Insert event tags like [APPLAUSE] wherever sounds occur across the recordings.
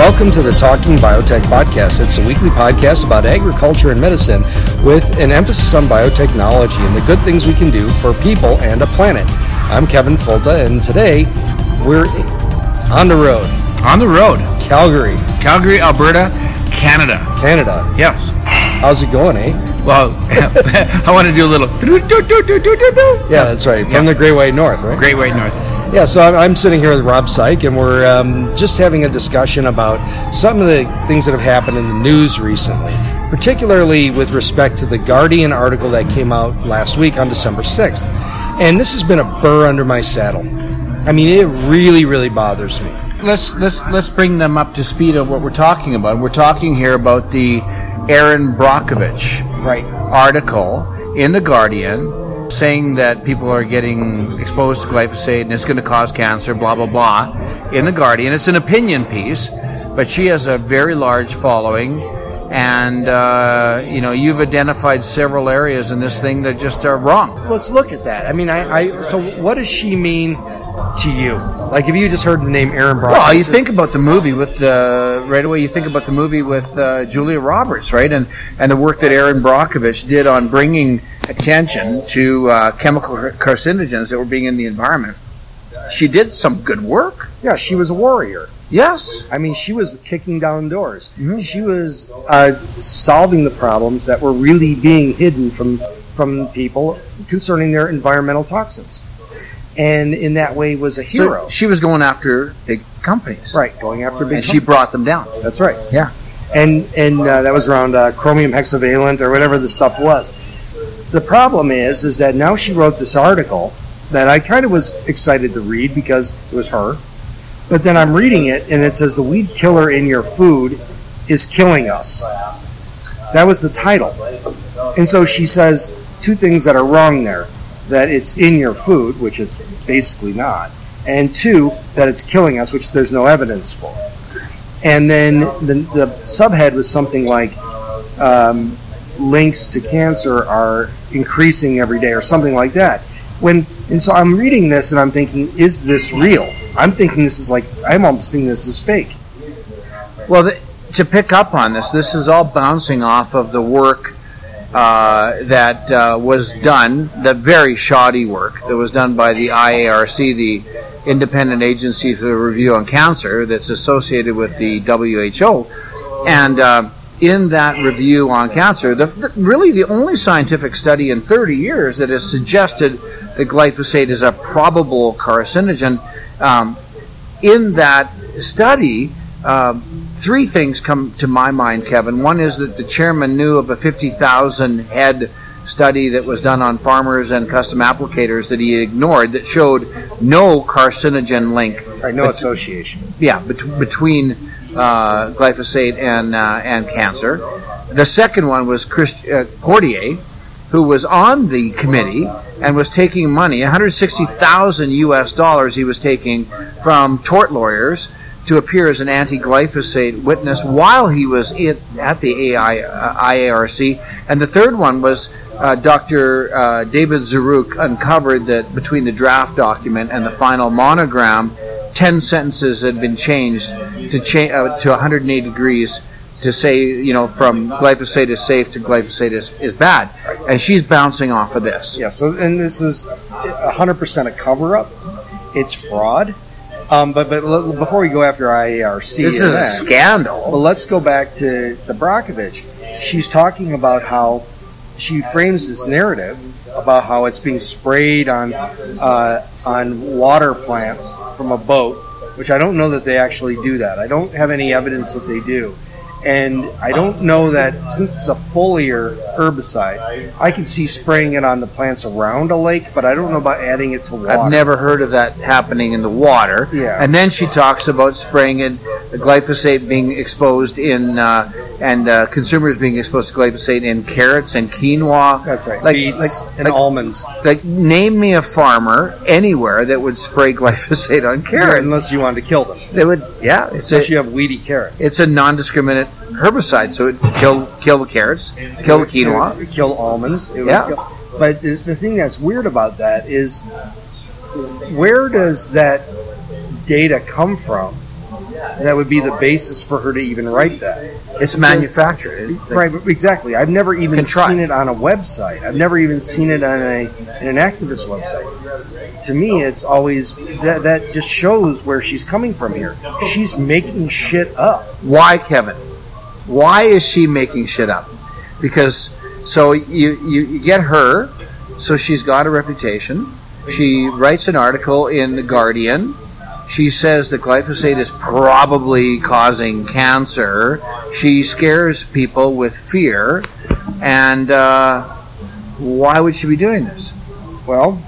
Welcome to the Talking Biotech Podcast. It's a weekly podcast about agriculture and medicine with an emphasis on biotechnology and the good things we can do for people and a planet. I'm Kevin Folta, and today we're on the road. On the road. Calgary, Calgary, Alberta, Canada. Canada. Yes. How's it going, eh? Well, [LAUGHS] I want to do a little. Yeah, that's right. From Yeah. the Great White North, right? Great White North. Yeah, so I'm, I'm sitting here with Rob Saik, and we're um, just having a discussion about some of the things that have happened in the news recently, particularly with respect to the Guardian article that came out last week on December 6th. And this has been a burr under my saddle. I mean, it really, really bothers me. Let's let's let's bring them up to speed on what we're talking about. We're talking here about the Erin Brockovich Right. article in the Guardian saying that people are getting exposed to glyphosate and it's going to cause cancer, blah blah blah. In the Guardian, it's an opinion piece, but she has a very large following, and uh, you know you've identified several areas in this thing that just are wrong. Let's look at that. I mean, I, I so what does she mean to you? Like, if you just heard the name Erin Brock, Well, you think about the movie with uh, right away. You think about the movie with uh, Julia Roberts, right, and and the work that Erin Brockovich did on bringing attention to uh, chemical carcinogens that were being in the environment. She did some good work. yeah, she was a warrior. Yes. I mean, she was kicking down doors. She was uh, solving the problems that were really being hidden from from people concerning their environmental toxins, and in that way was a hero. So she was going after big companies, right, going after big. And she brought them down. That's right. Yeah. and and uh, that was around uh, chromium hexavalent or whatever the stuff was. The problem is, is that now she wrote this article that I kind of was excited to read because it was her, but then I'm reading it and it says the weed killer in your food is killing us. That was the title, and so she says two things that are wrong there: that it's in your food, which is basically not, and two that it's killing us, which there's no evidence for. And then the, the subhead was something like um, links to cancer are increasing every day or something like that. When and so i'm reading this and i'm thinking is this real? I'm thinking this is like i'm almost seeing this is fake. Well, the, to pick up on this, this is all bouncing off of the work uh, that uh, was done, the very shoddy work that was done by the IARC, the Independent Agency for the Review on Cancer, that's associated with the WHO. And uh, in that review on cancer, the, the, really the only scientific study in 30 years that has suggested that glyphosate is a probable carcinogen. Um, in that study, um, three things come to my mind, Kevin. One is that the chairman knew of a 50,000 head study that was done on farmers and custom applicators that he ignored that showed no carcinogen link. right no bet- association yeah, bet- between uh, glyphosate and uh, and cancer. The second one was uh, Portier, who was on the committee and was taking money, 160,000 U.S. dollars. He was taking from tort lawyers to appear as an anti-glyphosate witness while he was in, at the AI, uh, IARC. And the third one was uh, Dr. Uh, David Zaruk uncovered that between the draft document and the final monogram, 10 sentences had been changed to, change uh, to 180 degrees to say, you know, from glyphosate is safe to glyphosate is, is bad. And she's bouncing off of this. yeah so and this is 100% a cover-up it's fraud um, but but l- before we go after IARC This is a scandal. Well, let's go back to the Brockovich. She's talking about how she frames this narrative about how it's being sprayed on uh, on water plants from a boat, which I don't know that they actually do that. I don't have any evidence that they do. And I don't know that since it's a foliar herbicide, I can see spraying it on the plants around a lake, but I don't know about adding it to water. I've never heard of that happening in the water. Yeah. And then she talks about spraying it, the glyphosate being exposed in, uh, and uh, consumers being exposed to glyphosate in carrots and quinoa. That's right. Like, Beets like, and like, almonds. like, name me a farmer anywhere that would spray [LAUGHS] glyphosate on carrots. Unless you wanted to kill them. they would, yeah. It's a, you have weedy carrots. it's a non-discriminate herbicide, so it kill kill the carrots, kill the quinoa. It would kill almonds. It would Yeah. kill- but the, the thing that's weird about that is where does that data come from that would be the basis for her to even write that? It's manufactured. It- Right, exactly. I've never even Contrived. seen it on a website. I've never even seen it on a in an activist website. To me, it's always that that just shows where she's coming from here. She's making shit up. Why, Kevin? Why is she making shit up? Because so you, you you get her, so she's got a reputation. She writes an article in the Guardian. She says that glyphosate is probably causing cancer. She scares people with fear, and uh, why would she be doing this? Well,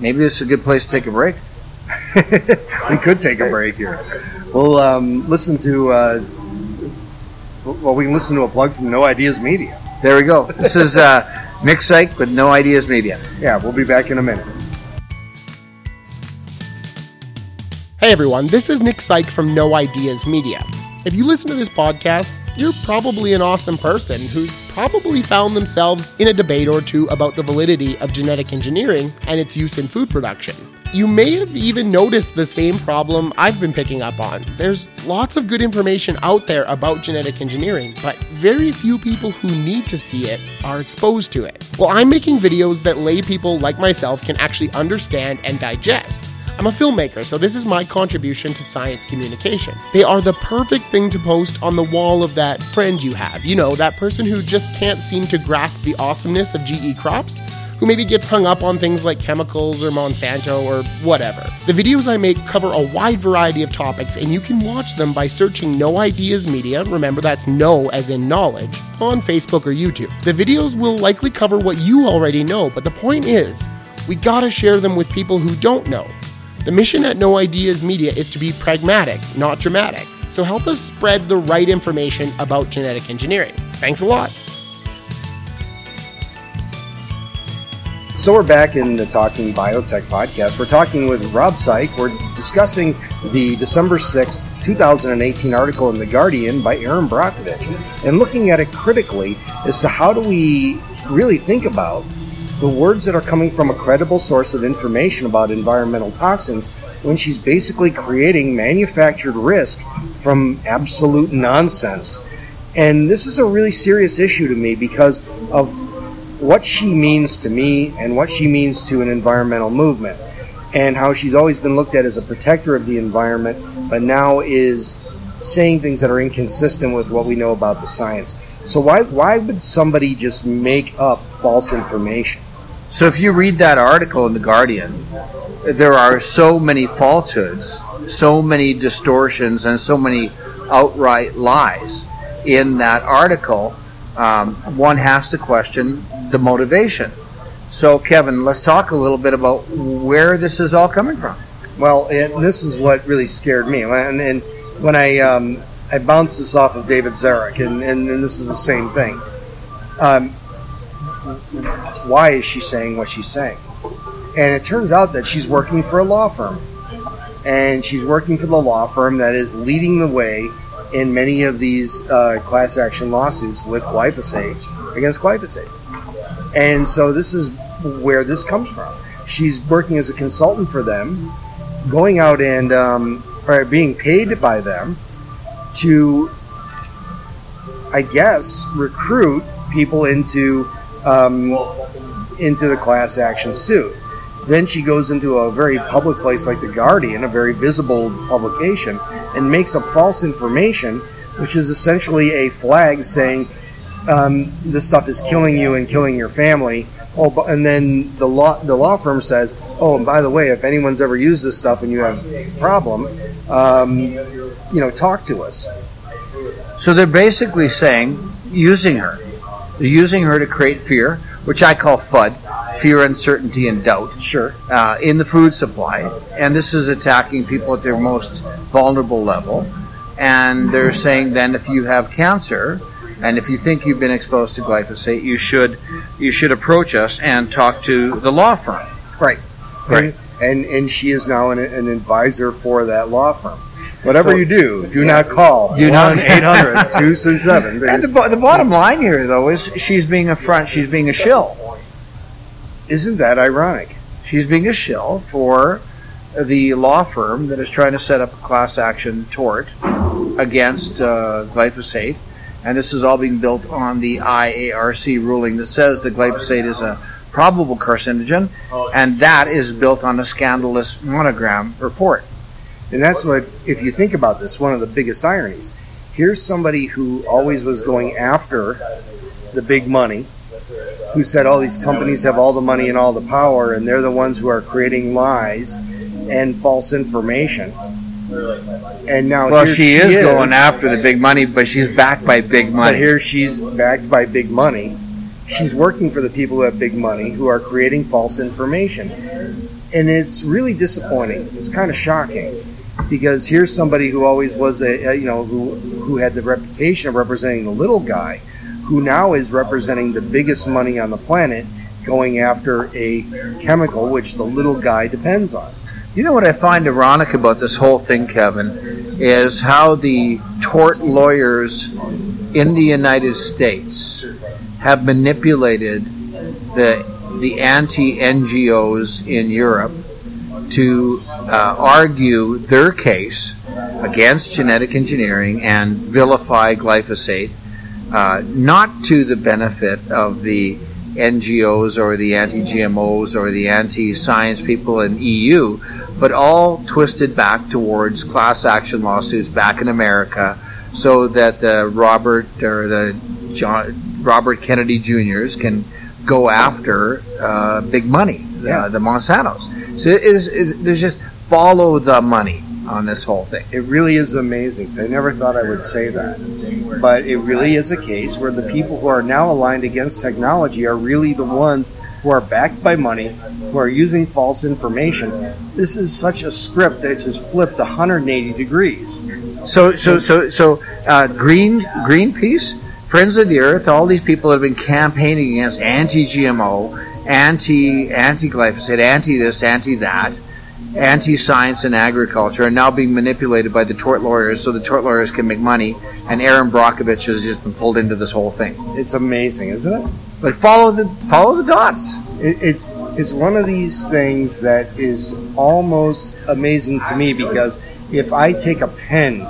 Maybe this is a good place to take a break. [LAUGHS] we could take a break here. We'll um, listen to. Uh, well, we can listen to a plug from Know Ideas Media. There we go. This is uh, Nick Saik with Know Ideas Media. Yeah, we'll be back in a minute. Hey everyone, this is Nick Saik from Know Ideas Media. If you listen to this podcast, you're probably an awesome person who's probably found themselves in a debate or two about the validity of genetic engineering and its use in food production. You may have even noticed the same problem I've been picking up on. There's lots of good information out there about genetic engineering, but very few people who need to see it are exposed to it. Well, I'm making videos that lay people like myself can actually understand and digest. I'm a filmmaker, so this is my contribution to science communication. They are the perfect thing to post on the wall of that friend you have. You know, that person who just can't seem to grasp the awesomeness of GE crops, who maybe gets hung up on things like chemicals or Monsanto or whatever. The videos I make cover a wide variety of topics, and you can watch them by searching Know Ideas Media, remember that's no as in knowledge, on Facebook or YouTube. The videos will likely cover what you already know, but the point is, we gotta share them with people who don't know. The mission at Know Ideas Media is to be pragmatic, not dramatic. So help us spread the right information about genetic engineering. Thanks a lot. So we're back in the Talking Biotech podcast. We're talking with Rob Saik. We're discussing the December 6th, 2018 article in The Guardian by Erin Brockovich and looking at it critically as to how do we really think about the words that are coming from a credible source of information about environmental toxins when she's basically creating manufactured risk from absolute nonsense. And this is a really serious issue to me because of what she means to me and what she means to an environmental movement, and how she's always been looked at as a protector of the environment, but now is saying things that are inconsistent with what we know about the science. So why why would somebody just make up false information? So if you read that article in the Guardian, there are so many falsehoods, so many distortions, and so many outright lies in that article. Um, one has to question the motivation. So, Kevin, let's talk a little bit about where this is all coming from. Well, this is what really scared me. And, and when I um, I bounced this off of David Zaruk, and, and, and this is the same thing. Um, why is she saying what she's saying? And it turns out that she's working for a law firm. And she's working for the law firm that is leading the way in many of these uh, class action lawsuits with glyphosate against glyphosate. And so this is where this comes from. She's working as a consultant for them, going out and um, or being paid by them to, I guess, recruit people into um, into the class action suit. Then she goes into a very public place like the Guardian, a very visible publication, and makes up false information, which is essentially a flag saying um, this stuff is killing you and killing your family. Oh, and then the law the law firm says, oh, and by the way, if anyone's ever used this stuff and you have a problem, um, you know, talk to us. So they're basically saying using her. They're using her to create fear, which I call FUD, fear, uncertainty, and doubt. Sure. Uh, in the food supply, and this is attacking people at their most vulnerable level. And they're saying then if you have cancer, and if you think you've been exposed to glyphosate, you should you should approach us and talk to the law firm. Right. Right. And, and and she is now an, an advisor for that law firm. Whatever So- you do, do not call Do not- 1-800-267. [LAUGHS] And the, the bottom line here, though, is she's being a front. She's being a shill. Isn't that ironic? She's being a shill for the law firm that is trying to set up a class action tort against uh, glyphosate. And this is all being built on the IARC ruling that says that glyphosate is a probable carcinogen, and that is built on a scandalous monogram report. And that's what, if you think about this, one of the biggest ironies. Here's somebody who always was going after the big money, who said all these companies have all the money and all the power, and they're the ones who are creating lies and false information. And now Well, here she, is, going after the big money, but she's backed by big money. But money. here she's backed by big money. She's working for the people who have big money who are creating false information. And it's really disappointing. It's kind of shocking because here's somebody who always was a, a you know who who had the reputation of representing the little guy who now is representing the biggest money on the planet going after a chemical which the little guy depends on. You know what I find ironic about this whole thing, Kevin, is how the tort lawyers in the United States have manipulated the the anti NGOs in Europe to uh, argue their case against genetic engineering and vilify glyphosate, uh, not to the benefit of the NGOs or the anti GMOs or the anti science people in EU, but all twisted back towards class action lawsuits back in America so that the Robert or the John, Robert Kennedy Juniors can go after uh, big money, Yeah. uh, the Monsantos. So it is, it, there's just follow the money on this whole thing. It really is amazing. I never thought I would say that. But it really is a case where the people who are now aligned against technology are really the ones who are backed by money, who are using false information. This is such a script that just flipped 180 degrees. So, so, so, so, uh, Green Greenpeace, Friends of the Earth, all these people have been campaigning against anti-GMO, anti anti glyphosate, anti this, anti that, anti science and agriculture, are now being manipulated by the tort lawyers, so the tort lawyers can make money. And Erin Brockovich has just been pulled into this whole thing. It's amazing, isn't it? But follow the follow the dots. it it's it's one of these things that is almost amazing to me because if I take a pen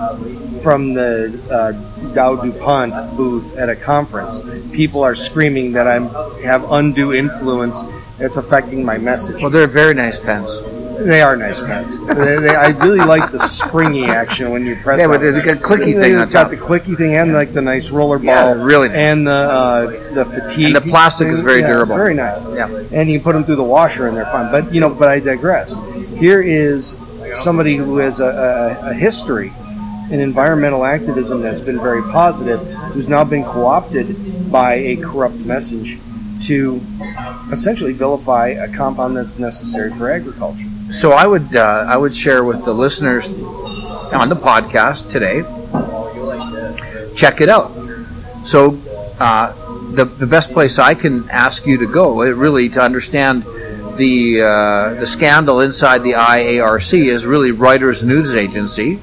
from the uh, Dow DuPont booth at a conference, people are screaming that I'm have undue influence. It's affecting my message. Well, they're very nice pens. They are nice pens. they, they, I really like the springy action when you press. Yeah, but it. they got clicky thing on It's got top. the clicky thing and like the nice roller ball. Yeah, really nice. And the uh, the fatigue. And the plastic is very Yeah, durable. Very nice Yeah. and you can put them through the washer and they're fine. But you know, but I digress. Here is somebody who has a, a, a history in environmental activism that's been very positive, who's now been co-opted by a corrupt message to essentially vilify a compound that's necessary for agriculture. So I would uh, I would share with the listeners on the podcast today. Check it out. So uh, the the best place I can ask you to go, uh, really, to understand the uh, the scandal inside the IARC is really Reuters News Agency,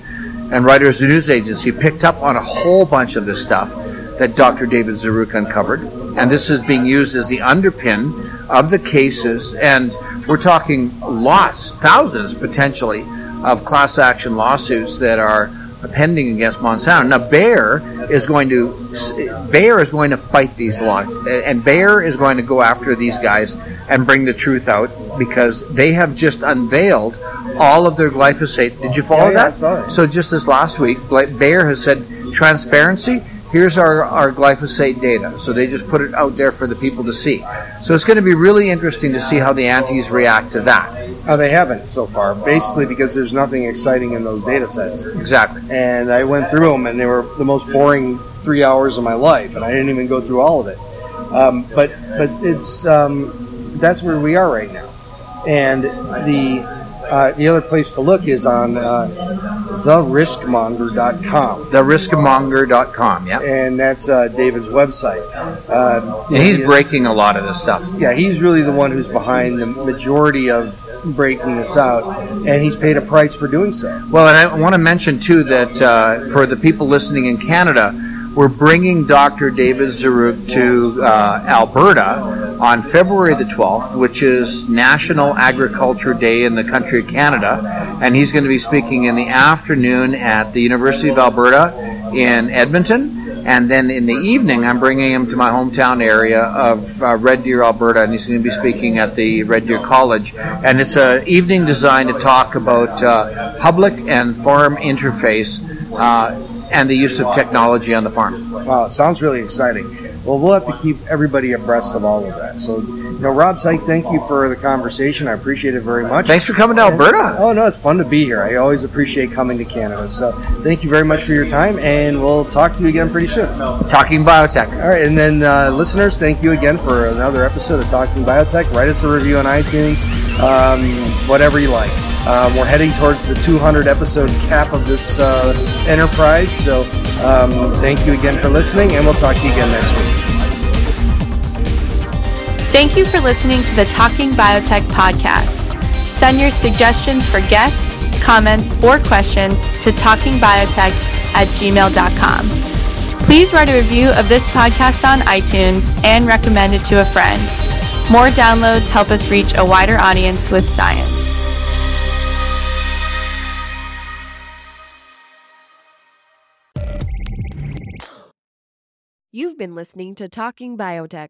and Reuters News Agency picked up on a whole bunch of this stuff that Dr. David Zaruk uncovered, and this is being used as the underpin of the cases, and we're talking lots, thousands potentially, of class action lawsuits that are pending against Monsanto. Now, Bayer is going to Bayer is going to fight these law, and Bayer is going to go after these guys and bring the truth out because they have just unveiled all of their glyphosate. Did you follow Yeah, yeah, that? I saw it. So just this last week, Bayer has said transparency. Here's our, our glyphosate data. So they just put it out there for the people to see. So it's going to be really interesting to see how the antis react to that. Uh, they haven't so far, basically because there's nothing exciting in those data sets. Exactly. And I went through them, and they were the most boring three hours of my life, and I didn't even go through all of it. Um, but but it's um, that's where we are right now, and the uh, the other place to look is on uh, theriskmonger.com. Theriskmonger.com, yeah. And that's uh, David's website. Uh, and he's breaking a lot of this stuff. Yeah, he's really the one who's behind the majority of breaking this out, and he's paid a price for doing so. Well, and I want to mention, too, that uh, for the people listening in Canada, we're bringing Dr. David Zaruk to uh, Alberta on February the 12th, which is National Agriculture Day in the country of Canada. And he's going to be speaking in the afternoon at the University of Alberta in Edmonton. And then in the evening, I'm bringing him to my hometown area of uh, Red Deer, Alberta, and he's going to be speaking at the Red Deer College. And it's an evening designed to talk about uh, public and farm interface uh, and the use of technology on the farm. Wow, it sounds really exciting. Well, we'll have to keep everybody abreast of all of that. So, know, Rob Saik, thank you for the conversation. I appreciate it very much. Thanks for coming to Alberta. Oh, no, it's fun to be here. I always appreciate coming to Canada. So, thank you very much for your time, and we'll talk to you again pretty soon. Talking Biotech. All right, and then uh, listeners, thank you again for another episode of Talking Biotech. Write us a review on iTunes, um, whatever you like. Um, we're heading towards the 200 episode cap of this uh, enterprise. So um, thank you again for listening, and we'll talk to you again next week. Thank you for listening to the Talking Biotech podcast. Send your suggestions for guests, comments, or questions to talkingbiotech at gmail.com. Please write a review of this podcast on iTunes and recommend it to a friend. More downloads help us reach a wider audience with science. You've been listening to Talking Biotech,